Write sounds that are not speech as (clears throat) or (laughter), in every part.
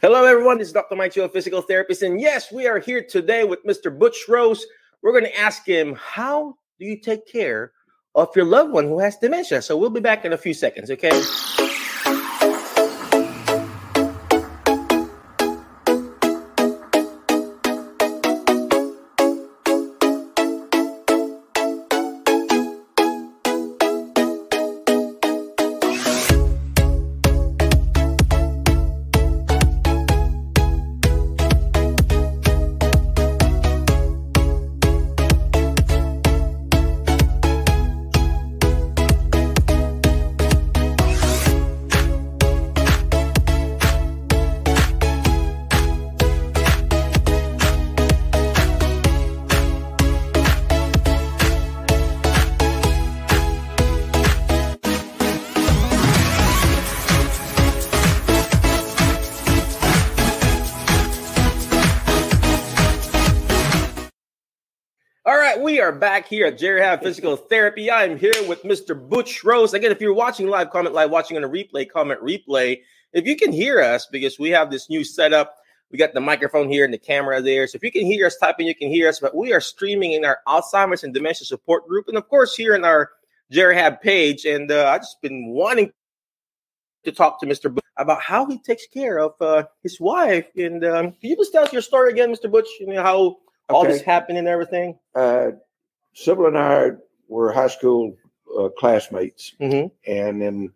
Hello, everyone. This is Dr. Mike Cho, physical therapist. And yes, we are here today with Mr. Butch Rose. We're going to ask him, How do you take care of your loved one who has dementia? So we'll be back in a few seconds, okay? Are back here at Jerry Haven Physical Therapy. I am here with Mr. Butch Rose. Again, if you're watching live, comment live, watching on a replay, comment replay. If you can hear us, because we have this new setup, we got the microphone here and the camera there. So if you can hear us typing, you can hear us. But we are streaming in our Alzheimer's and Dementia Support Group, and of course here in our Jerry Haven page. And uh, I've just been wanting to talk to Mr. Butch about how he takes care of uh, his wife. And um, can you just tell us your story again, Mr. Butch? You know how all Okay. this happened and everything. Uh, Sybil and I were high school uh, classmates, Mm-hmm. and in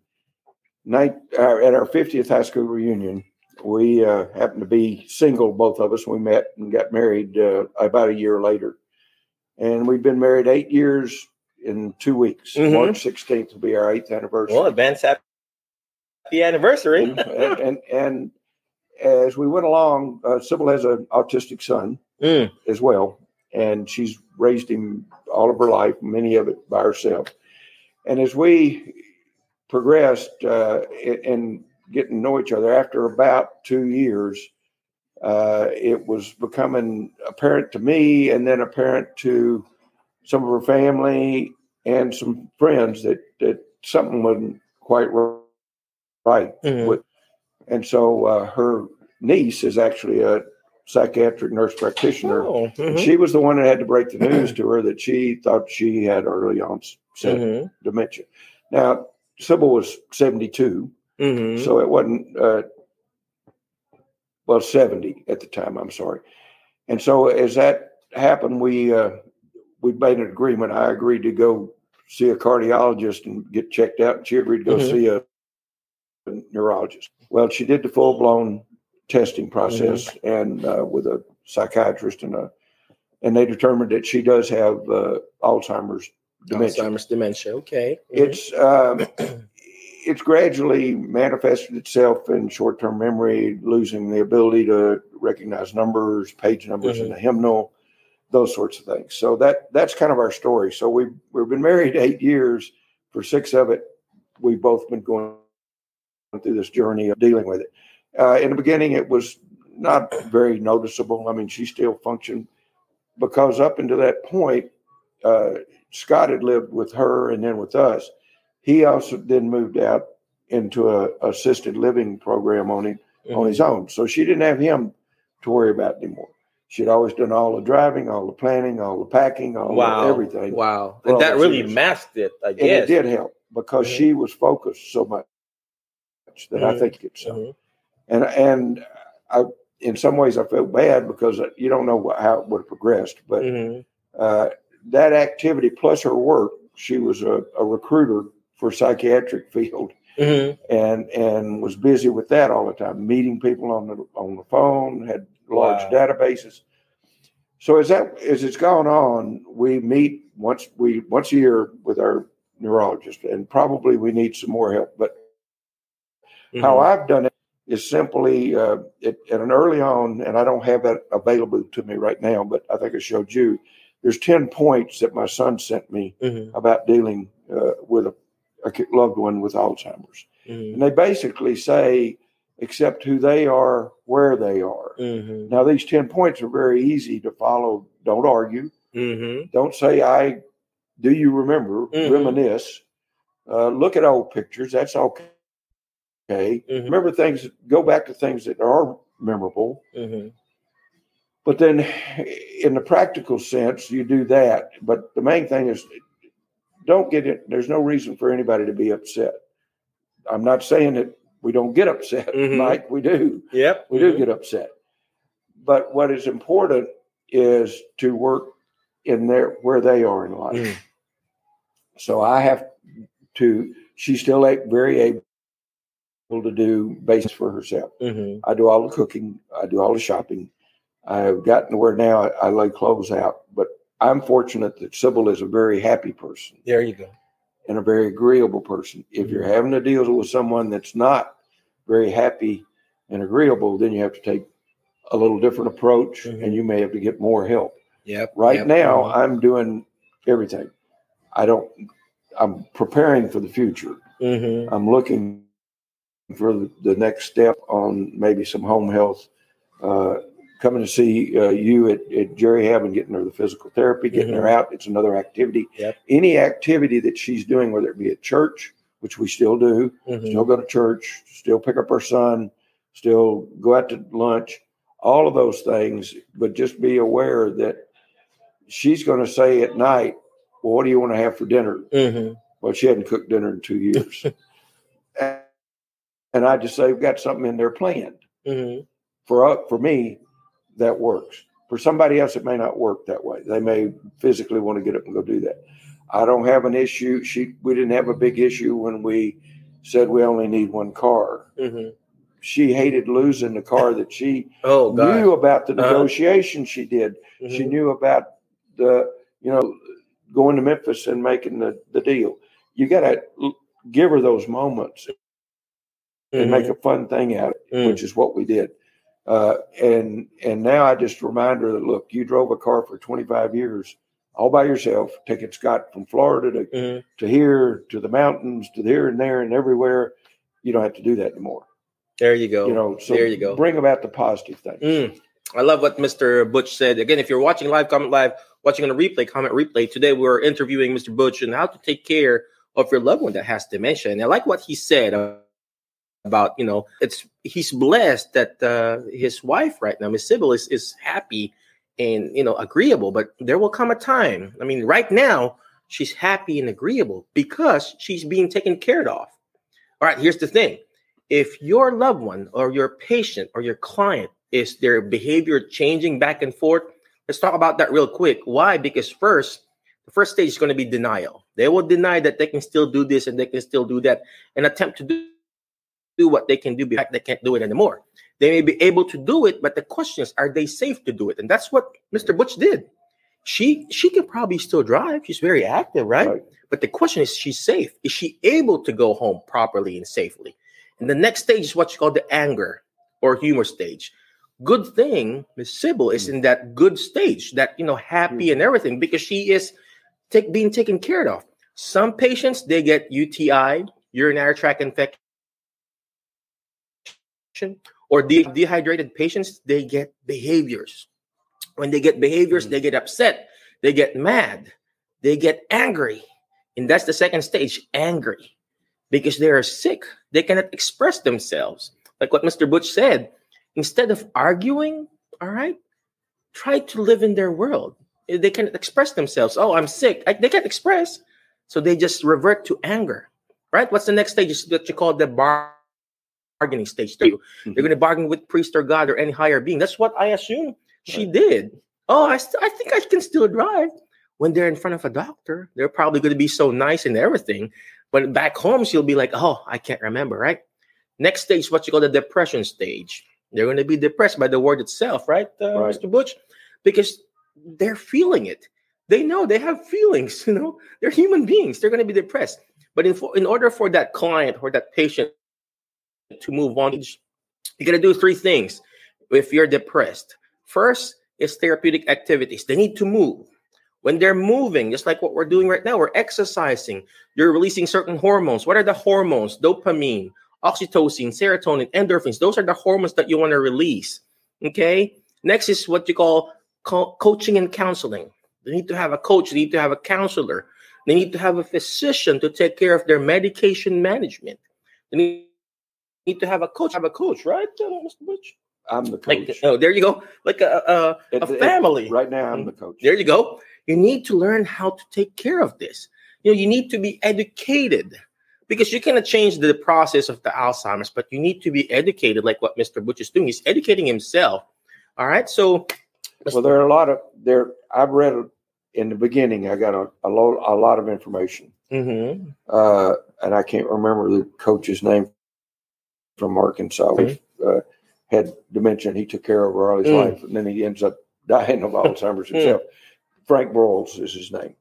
night uh, at our 50th high school reunion, we uh, happened to be single, both of us. We met and got married uh, about a year later, and we've been married eight years in two weeks. Mhm. March 16th will be our eighth anniversary. Well, advance happy anniversary. and, and and as we went along, uh, Sybil has an autistic son Mm. as well, and she's raised him all of her life, many of it by herself. And as we progressed uh, in, in getting to know each other, after about two years, uh, it was becoming apparent to me, and then apparent to some of her family and some friends that that something wasn't quite right Mhm. with, and so uh, her niece is actually a psychiatric nurse practitioner. Oh, mhm. She was the one that had to break the news to her that she thought she had early onset Mhm. dementia. Now, Sybil was 72, Mhm. so it wasn't, uh, well, 70 at the time, I'm sorry. And so as that happened, we, uh, we made an agreement. I agreed to go see a cardiologist and get checked out, and she agreed to go Mhm. see a, a neurologist. Well, she did the full blown testing process and uh, with a psychiatrist and a, and they determined that she does have uh, Alzheimer's dementia. Alzheimer's dementia. Okay. Mhm. It's um, (clears throat) it's gradually manifested itself in short term memory, losing the ability to recognize numbers, page numbers in the hymnal, those sorts of things. So that that's kind of our story. So we've we've been married eight years. For six of it, we've both been going through this journey of dealing with it. Uh, in the beginning, it was not very noticeable. I mean, she still functioned because up until that point, uh, Scott had lived with her and then with us. He also then moved out into a assisted living program on him on his own. So she didn't have him to worry about anymore. She'd always done all the driving, all the planning, all the packing, all Wow. the everything. Wow. And that really years. masked it, I And guess. it did help because Mhm. she was focused so much that I Mhm. think it's so. And and I, in some ways, I felt bad because you don't know how it would have progressed. But Mhm. uh, that activity plus her work, she was a, a recruiter for psychiatric field (laughs) Mhm. and and was busy with that all the time, meeting people on the on the phone, had large Wow. databases. So as that as it's gone on, we meet once we once a year with our neurologist, and probably we need some more help. But how Mhm. I've done it is simply uh, at, at an early on, and I don't have that available to me right now, but I think I showed you. There's ten points that my son sent me Mhm. about dealing uh, with a, a loved one with Alzheimer's. Mhm. And they basically say, accept who they are, where they are. Mhm. Now, these 10 points are very easy to follow. Don't argue. Mhm. Don't say, I do you remember, Mhm. reminisce. Uh, look at old pictures. That's okay. Mhm. Remember things, go back to things that are memorable. Mm-hmm. But then, in the practical sense, you do that. But the main thing is, don't get it. There's no reason for anybody to be upset. I'm not saying that we don't get upset, (laughs) Mhm. Mike. We do. Yep. We do get upset. But what is important is to work in their where they are in life. Mm. So I have to. She's still very able to do basics for herself. Mm-hmm. I do all the cooking. I do all the shopping. I've gotten to where now I, I lay clothes out. But I'm fortunate that Sybil is a very happy person There you go. and a very agreeable person. If you're having to deal with someone that's not very happy and agreeable, then you have to take a little different approach Mhm. and you may have to get more help. Yep. Right yep. now, Mhm. I'm doing everything. I don't, I'm preparing for the future. Mhm. I'm looking for the, next step on maybe some home health. Uh, coming to see uh, you at, at Jerry Haven, getting her the physical therapy, getting her out. It's another activity. Yep. Any activity that she's doing, whether it be at church, which we still do, Mhm. still go to church, still pick up our son, still go out to lunch, all of those things. But just be aware that she's going to say at night, Well, what do you want to have for dinner? Mhm. Well, she hadn't cooked dinner in two years. (laughs) and, I just say, We've got something in there planned. Mhm. For, us, for me, that works. For somebody else, it may not work that way. They may physically want to get up and go do that. I don't have an issue. She, we didn't have a big issue when we said we only need one car. Mhm. She hated losing the car that she Oh God. knew about the Uh-huh. negotiation she did. She Mhm. knew about the, you know, going to Memphis and making the, the deal. You got to give her those moments and make a fun thing out of it, Mm. which is what we did. Uh, and and now I just remind her that look, you drove a car for 25 years all by yourself, taking Scott from Florida to, Mhm. to here, to the mountains, to here and there and everywhere. You don't have to do that anymore. There you go. You know, so there you go. bring about the positive things. Mm. I love what Mr. Butch said. Again, if you're watching live, comment live, watching on a replay, comment replay. Today we're interviewing Mr. Butch and how to take care of your loved one that has dementia. And I like what he said about, you know, it's he's blessed that uh, his wife right now, Miss Sybil, is is happy and you know agreeable. But there will come a time. I mean, right now she's happy and agreeable because she's being taken care of. All right, here's the thing. If your loved one or your patient or your client is their behavior changing back and forth, let's talk about that real quick. Why? Because first, the first stage is going to be denial. They will deny that they can still do this and they can still do that and attempt to do, do what they can do, but they can't do it anymore. They may be able to do it, but the question is, are they safe to do it? And that's what Mr. Butch did. She she can probably still drive. She's very active, right? Right. But the question is, she's safe. Is she able to go home properly and safely? And the next stage is what you call the anger or humor stage. Good thing Miss Sybil is in that good stage, that you know, happy and hmm. everything, because she is take, being taken care of. Some patients they get UTI, urinary tract infection, or de- dehydrated patients they get behaviors. When they get behaviors, Mhm. they get upset, they get mad, they get angry, and that's the second stage, angry, because they are sick. They cannot express themselves. Like what Mr. Butch said, instead of arguing, all right, try to live in their world. They cannot express themselves. Oh, I'm sick. I, they can't express. So they just revert to anger, right? What's the next stage? Is what you call the bar- bargaining stage. Too. Mhm. They're going to bargain with priest or God or any higher being. That's what I assume she did. Oh, I, st- I think I can still drive. When they're in front of a doctor, they're probably going to be so nice and everything. But back home, she'll be like, oh, I can't remember, right? Next stage, what you call the depression stage. They're going to be depressed by the word itself, right, uh, Right. Mr. Butch? Because they're feeling it. They know they have feelings, (laughs) you know, they're human beings. They're going to be depressed. But in, for, in order for that client or that patient to move on, you got to do three things if you're depressed. First is therapeutic activities. They need to move. When they're moving, just like what we're doing right now, we're exercising. You're releasing certain hormones. What are the hormones? Dopamine, oxytocin, serotonin, endorphins. Those are the hormones that you want to release. Okay. Next is what you call co- coaching and counseling. They need to have a coach. They need to have a counselor. They need to have a physician to take care of their medication management. They need, need to have a coach. Have a coach, right, uh, Mr. Butch? I'm the coach. Like, oh, there you go. Like a a, a family. right now, I'm the coach. There you go. You need to learn how to take care of this. You know, you need to be educated because you cannot change the process of the Alzheimer's, but you need to be educated, like what Mr. Butch is doing. He's educating himself. All right. So, Well, there are a lot of there. I've read in the beginning. I got a a, lo- a lot of information, mhm. uh, and I can't remember the coach's name from Arkansas. which Uh, had dementia. and He took care of her all his Mm. life, and then he ends up dying of (laughs) Alzheimer's himself. Frank Broyles is his name.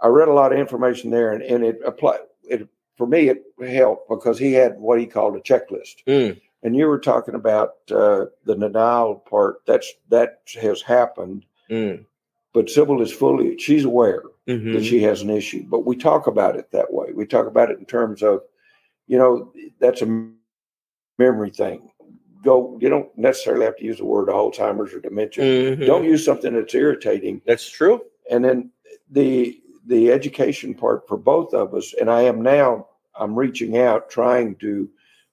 I read a lot of information there, and, and it applied. It for me, it helped because he had what he called a checklist. Mm. And you were talking about uh, the denial part. That's that has happened, Mm. but Sybil is fully she's aware Mhm. that she has an issue. But we talk about it that way. We talk about it in terms of, you know, that's a memory thing. Go. You don't necessarily have to use the word Alzheimer's or dementia. Mhm. Don't use something that's irritating. That's true. And then the the education part for both of us. And I am now. I'm reaching out, trying to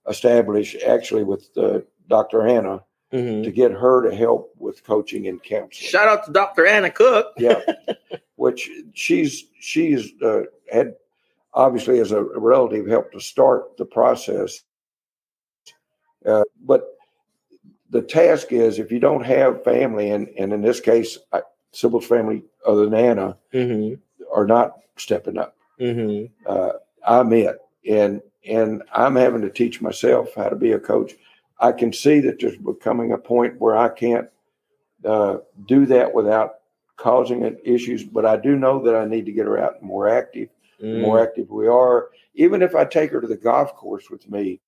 establish actually with uh, Dr. Anna Mhm. to get her to help with coaching and counseling. Shout out to Dr. Anna Cook. yeah, (laughs) which she's she's uh, had obviously as a relative helped to start the process. Uh, but the task is if you don't have family, and, and in this case, I, Sybil's family, other than Anna, Mhm. are not stepping up. Mhm. Uh, I'm it, and and I'm having to teach myself how to be a coach. I can see that there's becoming a point where I can't uh, do that without causing it issues. But I do know that I need to get her out more active. Mm. more active we are, even if I take her to the golf course with me,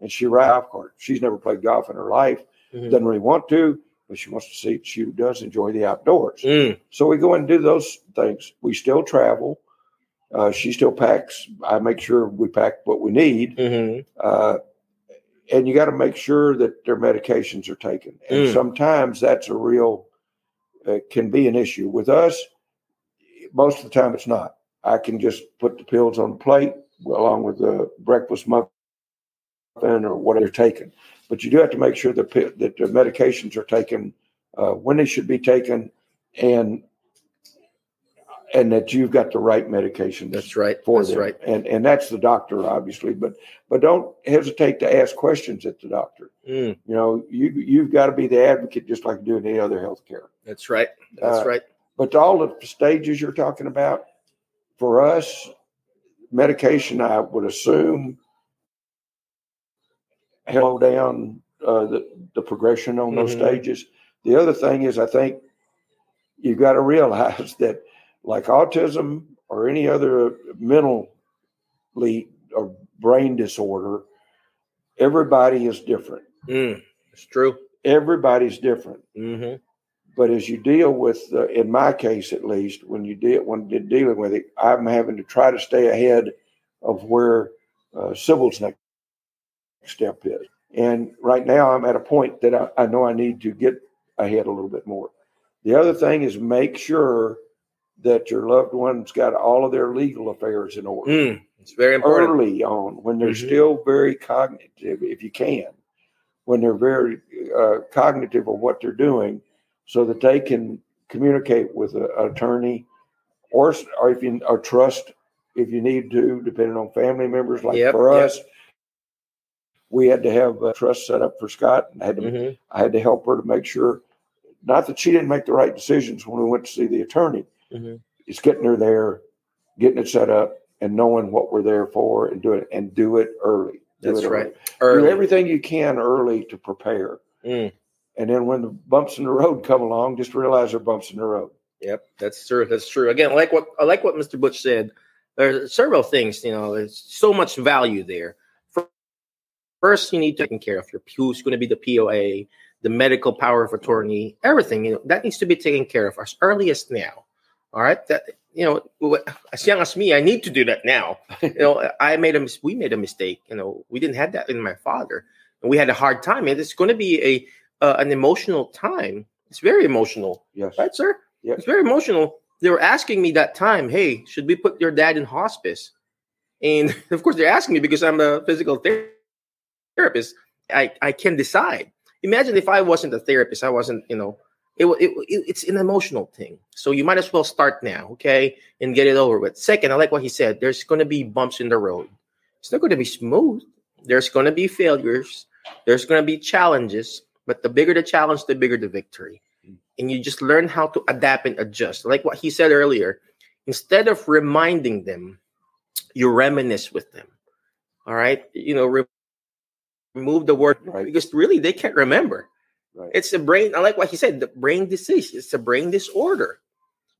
and she rides golf cart. She's never played golf in her life. Mhm. Doesn't really want to, but she wants to see. She does enjoy the outdoors. Mm. So we go and do those things. We still travel. Uh, she still packs. I make sure we pack what we need. Mhm. Uh, and you got to make sure that their medications are taken. And Mm. sometimes that's a real, uh, can be an issue. With us, most of the time it's not. I can just put the pills on the plate along with the breakfast muffin or whatever they're taking. But you do have to make sure that, that the medications are taken uh, when they should be taken and and that you've got the right medication. That's right. for That's them. right. And and that's the doctor, obviously. But but don't hesitate to ask questions at the doctor. Mm. You know, you you've got to be the advocate, just like doing any other health care. That's right. That's Uh, right. But all the stages you're talking about, for us, medication, I would assume, slow down uh, the the progression on those Mhm. stages. The other thing is, I think you've got to realize (laughs) that, like autism or any other mentally or brain disorder, everybody is different. Mm. It's true. Everybody's different. hmm But as you deal with, uh, in my case at least, when you deal when you're dealing with it, I'm having to try to stay ahead of where uh, Sybil's next step is. And right now, I'm at a point that I, I know I need to get ahead a little bit more. The other thing is make sure that your loved one's got all of their legal affairs in order Mm. It's very important. early on when they're Mhm. still very cognitive, if you can, when they're very uh, cognitive of what they're doing, so that they can communicate with a- an attorney, or or if you or trust if you need to, depending on family members. Like Yep, for yep. We had to have a trust set up for Scott, and I had to Mhm. I had to help her to make sure, not that she didn't make the right decisions when we went to see the attorney. Mhm. It's getting her there, getting it set up, and knowing what we're there for, and doing it, and do it early. Do That's it early. right. Do everything you can early to prepare, Mm. and then when the bumps in the road come along, just realize they're bumps in the road. Yep, that's true. That's true. Again, like what I like what Mr. Butch said. There's several things. You know, there's so much value there. Fir- First, you need to take care of your who's going to be the POA, the medical power of attorney, everything. You know that needs to be taken care of as early as now. All right, that you know, as young as me, I need to do that now. You know, (laughs) I made a we made a mistake. You know, we didn't have that in my father, and we had a hard time. And it's going to be a uh, an emotional time. It's very emotional, Yes. right, sir? Yes. It's very emotional. They were asking me that time, hey, should we put your dad in hospice? And (laughs) of course, they're asking me because I'm a physical ther- therapist. I, I can decide. imagine if I wasn't a therapist, I wasn't, you know, it, it, it, it's an emotional thing. So you might as well start now, okay, and get it over with. Second, I like what he said. There's going to be bumps in the road. It's not going to be smooth. There's going to be failures. There's going to be challenges. But the bigger the challenge, the bigger the victory. And you just learn how to adapt and adjust. Like what he said earlier, instead of reminding them, you reminisce with them. All right, you know, remove the word Right. because really they can't remember. Right. It's a brain. I like what he said. The brain disease. It's a brain disorder.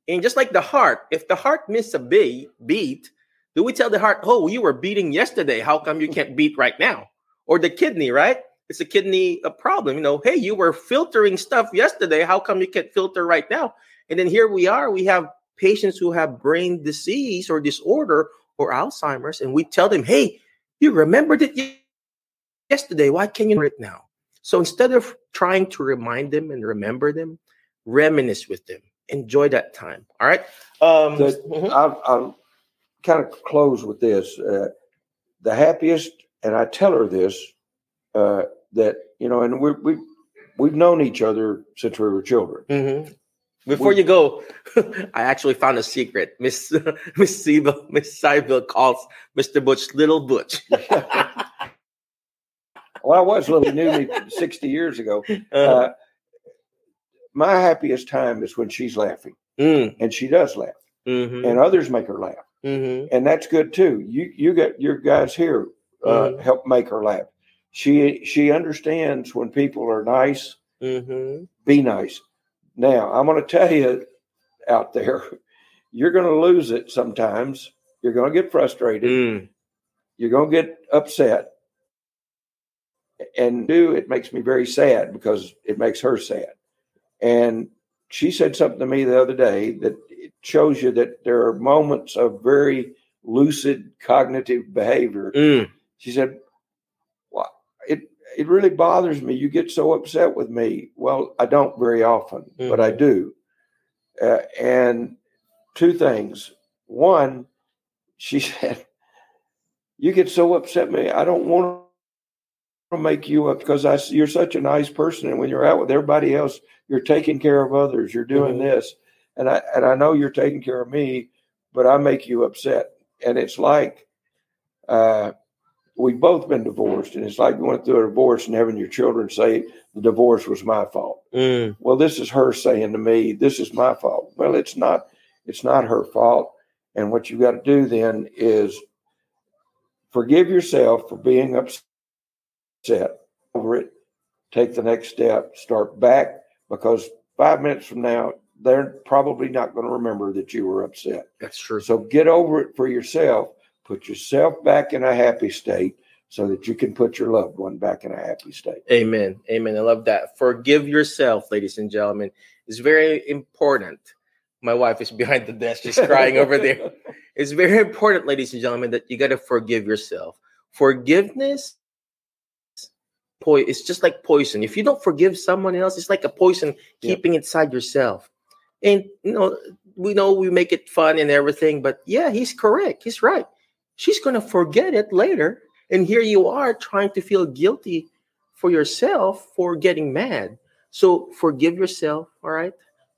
And just like the heart, if the heart misses a beat, beat, do we tell the heart, "Oh, you were beating yesterday. How come you can't beat right now?" Or the kidney, right? It's a kidney a problem. You know, hey, you were filtering stuff yesterday. How come you can't filter right now? And then here we are. We have patients who have brain disease or disorder or Alzheimer's, and we tell them, "Hey, you remembered it yesterday. Why can't you remember it now?" So instead of trying to remind them and remember them, reminisce with them. Enjoy that time. All right. Um, The- mhm. I'll, I'll kind of close with this. Uh, the happiest, and I tell her this, uh, that, you know, and we, we, we've known each other since we were children. Mhm. Before We- you go, (laughs) I actually found a secret. Miss (laughs) Miss Sybil, Miss Sybil calls Mr. Butch Little Butch. (laughs) Well, I was little, knew me 60 years ago. (laughs) Uh, Uh, my happiest time is when she's laughing, mm, and she does laugh, mhm, and others make her laugh. mhm, and that's good too. You you got your guys here uh, Mhm. help make her laugh. She she understands when people are nice. mhm. Be nice. Now I'm going to tell you out there, (laughs) you're going to lose it sometimes. You're going to get frustrated. Mm, You're going to get upset. And do it makes me very sad because it makes her sad. And she said something to me the other day that it shows you that there are moments of very lucid cognitive behavior. mm, She said, "Well, it it really bothers me. You get so upset with me." Well, I don't very often, but I do. Uh, and two things. One, she (laughs) said, "You get so upset me. I don't want to make you up because I you're such a nice person, and when you're out with everybody else, you're taking care of others. You're doing Mhm. this, and I and I know you're taking care of me, but I make you upset." And it's like. Uh, we've both been divorced, and it's like going through a divorce and having your children say the divorce was my fault. mm, Well, this is her saying to me, "This is my fault." Well, it's not. It's not her fault. And what you've got to do then is forgive yourself for being upset over it. Take the next step. Start back because five minutes from now, they're probably not going to remember that you were upset. That's true. So get over it for yourself. Put yourself back in a happy state so that you can put your loved one back in a happy state. Amen. Amen. I love that. Forgive yourself, ladies and gentlemen. It's very important. My wife is (laughs) behind the desk. She's crying over there. (laughs) It's very important, ladies and gentlemen, that you got to forgive yourself. Forgiveness, poi- it's just like poison. If you don't forgive someone else, it's like a poison Yeah. keeping inside yourself. And you know, we know we make it fun and everything, but yeah, he's correct. He's right. She's gonna forget it later, and here you are trying to feel guilty for yourself for getting mad. So forgive yourself. All right.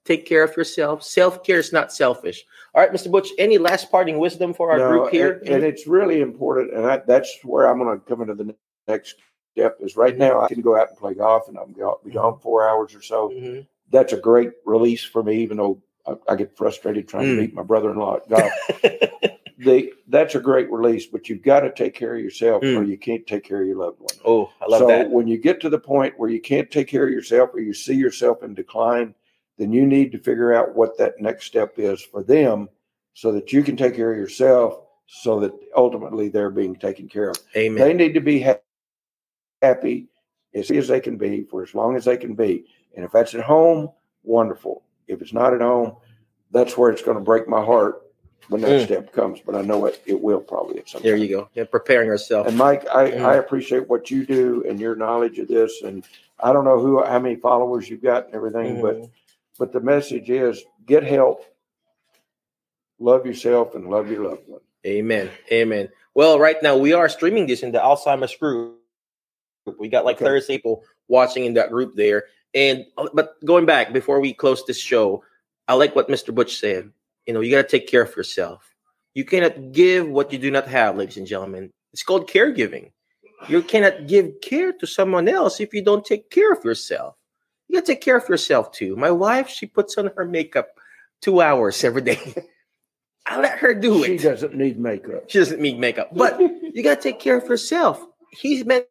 Take care of yourself. Self care is not selfish. All right, Mr. Butch, any last parting wisdom for our No, group here? And, and it's really important. And I, that's where I'm going to come into the next step is right Mhm. now I can go out and play golf and I'm be gone four hours or so. Mhm. That's a great release for me, even though I, I get frustrated trying Mm. to beat my brother-in-law at golf. (laughs) they, that's a great release, but you've got to take care of yourself or you can't take care of your loved one. oh, I love so that. So when you get to the point where you can't take care of yourself or you see yourself in decline, then you need to figure out what that next step is for them so that you can take care of yourself so that ultimately they're being taken care of. Amen. They need to be happy as as they can be for as long as they can be. And if that's at home, wonderful. If it's not at home, that's where it's going to break my heart when that Mm. step comes. But I know it, it will probably at some there time. you go. Yeah, preparing ourselves. And Mike, I, Mm. I appreciate what you do and your knowledge of this. And I don't know who, how many followers you've got and everything, but Mhm. but the message is get help, love yourself, and love your loved one. Amen. Amen. Well, right now we are streaming this in the Alzheimer's group. We got like Okay. 30 people watching in that group there. And uh, but going back before we close this show, I like what Mr. Butch said. You know, you got to take care of yourself. You cannot give what you do not have, ladies and gentlemen. It's called caregiving. You cannot give care to someone else if you don't take care of yourself. You got to take care of yourself too. My wife, she puts on her makeup two hours every day. (laughs) I let her do it. She doesn't need makeup. She doesn't need makeup, but (laughs) you got to take care of yourself. He's mentioned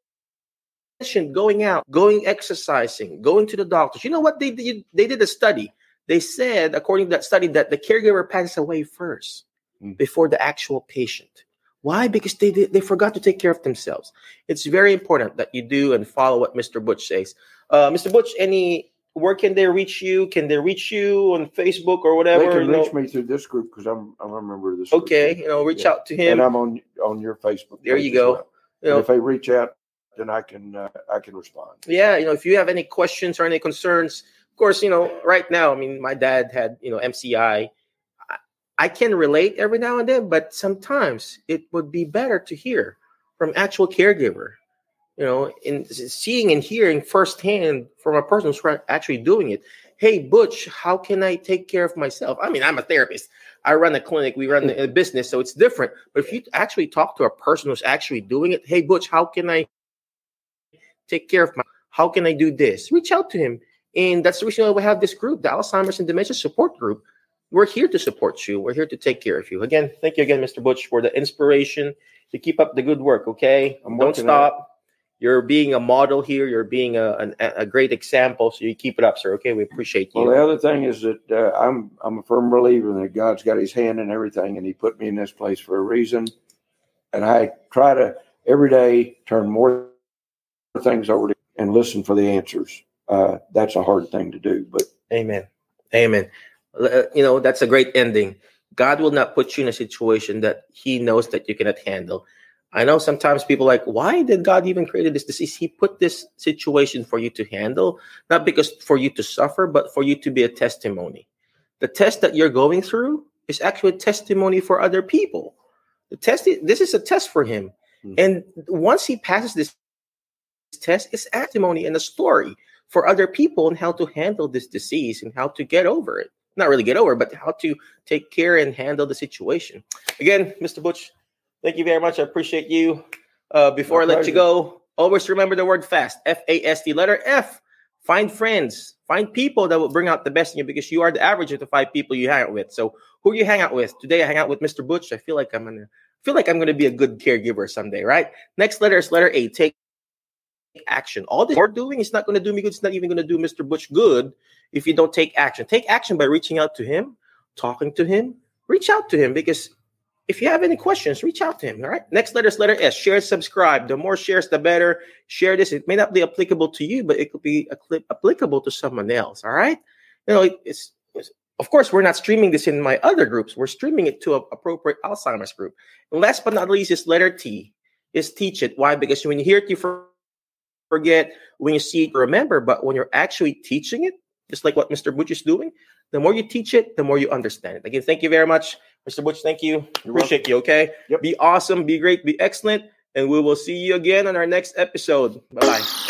going out, going exercising, going to the doctors. You know what they did? They did a study. They said, according to that study, that the caregiver passes away first Mm. before the actual patient. Why? Because they did, they forgot to take care of themselves. It's very important that you do and follow what Mr. Butch says. Uh, Mr. Butch, any where can they reach you? Can they reach you on Facebook or whatever? They can You know? reach me through this group because I'm I'm a member of this. group. Okay, you know, reach Yeah. out to him. and I'm on on your Facebook. There you go. well. You know, if they reach out, then I can uh, I can respond. yeah, you know, if you have any questions or any concerns, of course, you know, right now, I mean, my dad had, you know, MCI. I, I can relate every now and then, but sometimes it would be better to hear from actual caregiver, you know, in seeing and hearing firsthand from a person who's actually doing it. Hey, Butch, how can I take care of myself? I mean, I'm a therapist. I run a clinic. We run a business, so it's different. But if you actually talk to a person who's actually doing it, hey, Butch, how can I take care of my how can I do this? Reach out to him. And that's the reason why we have this group, the Alzheimer's and Dementia Support Group. We're here to support you. We're here to take care of you. Again, thank you again, Mr. Butch, for the inspiration to keep up the good work. Okay, I'm don't stop. You're being a model here. You're being a, an, a great example. So you keep it up, sir. Okay, we appreciate you. Well, the other thing is that uh, I'm I'm a firm believer that God's got His hand in everything, and He put me in this place for a reason. And I try to every day turn more things over to and listen for the answers. Uh, that's a hard thing to do, but Amen. Amen. Uh, You know, that's a great ending. God will not put you in a situation that He knows that you cannot handle. I know sometimes people are like, why did God even create this disease? He put this situation for you to handle, not because for you to suffer, but for you to be a testimony. The test that you're going through is actually a testimony for other people. The test, this is a test for him. Hmm. And once he passes this test, is testimony and a story for other people on how to handle this disease and how to get over it. Not really get over, but how to take care and handle the situation. Again, Mr. Butch, thank you very much. I appreciate you. Uh, before My I let you go, always remember the word fast F A S T, letter F. Find friends, find people that will bring out the best in you because you are the average of the five people you hang out with. So, who you hang out with? Today, I hang out with Mr. Butch. I feel like I'm gonna feel like I'm gonna be a good caregiver someday, right? Next letter is letter A. Take action. All this we're doing is not going to do me good. It's not even going to do Mr. Butch good if you don't take action. Take action by reaching out to him, talking to him. Reach out to him because if you have any questions, reach out to him. All right. Next letter is letter S. Share, subscribe. The more shares, the better. Share this. It may not be applicable to you, but it could be applicable to someone else. All right. You know, it's, it's of course we're not streaming this in my other groups. We're streaming it to an appropriate Alzheimer's group. And last but not least is letter T. Is teach it. Why? Because when you hear it, you forget. When you see it, remember. But when you're actually teaching it, just like what Mr. Butch is doing, the more you teach it, the more you understand it. Again, thank you very much, Mr. Butch. Thank you. You're Appreciate you. Okay. Yep. Be awesome. Be great. Be excellent. And we will see you again on our next episode. Bye bye.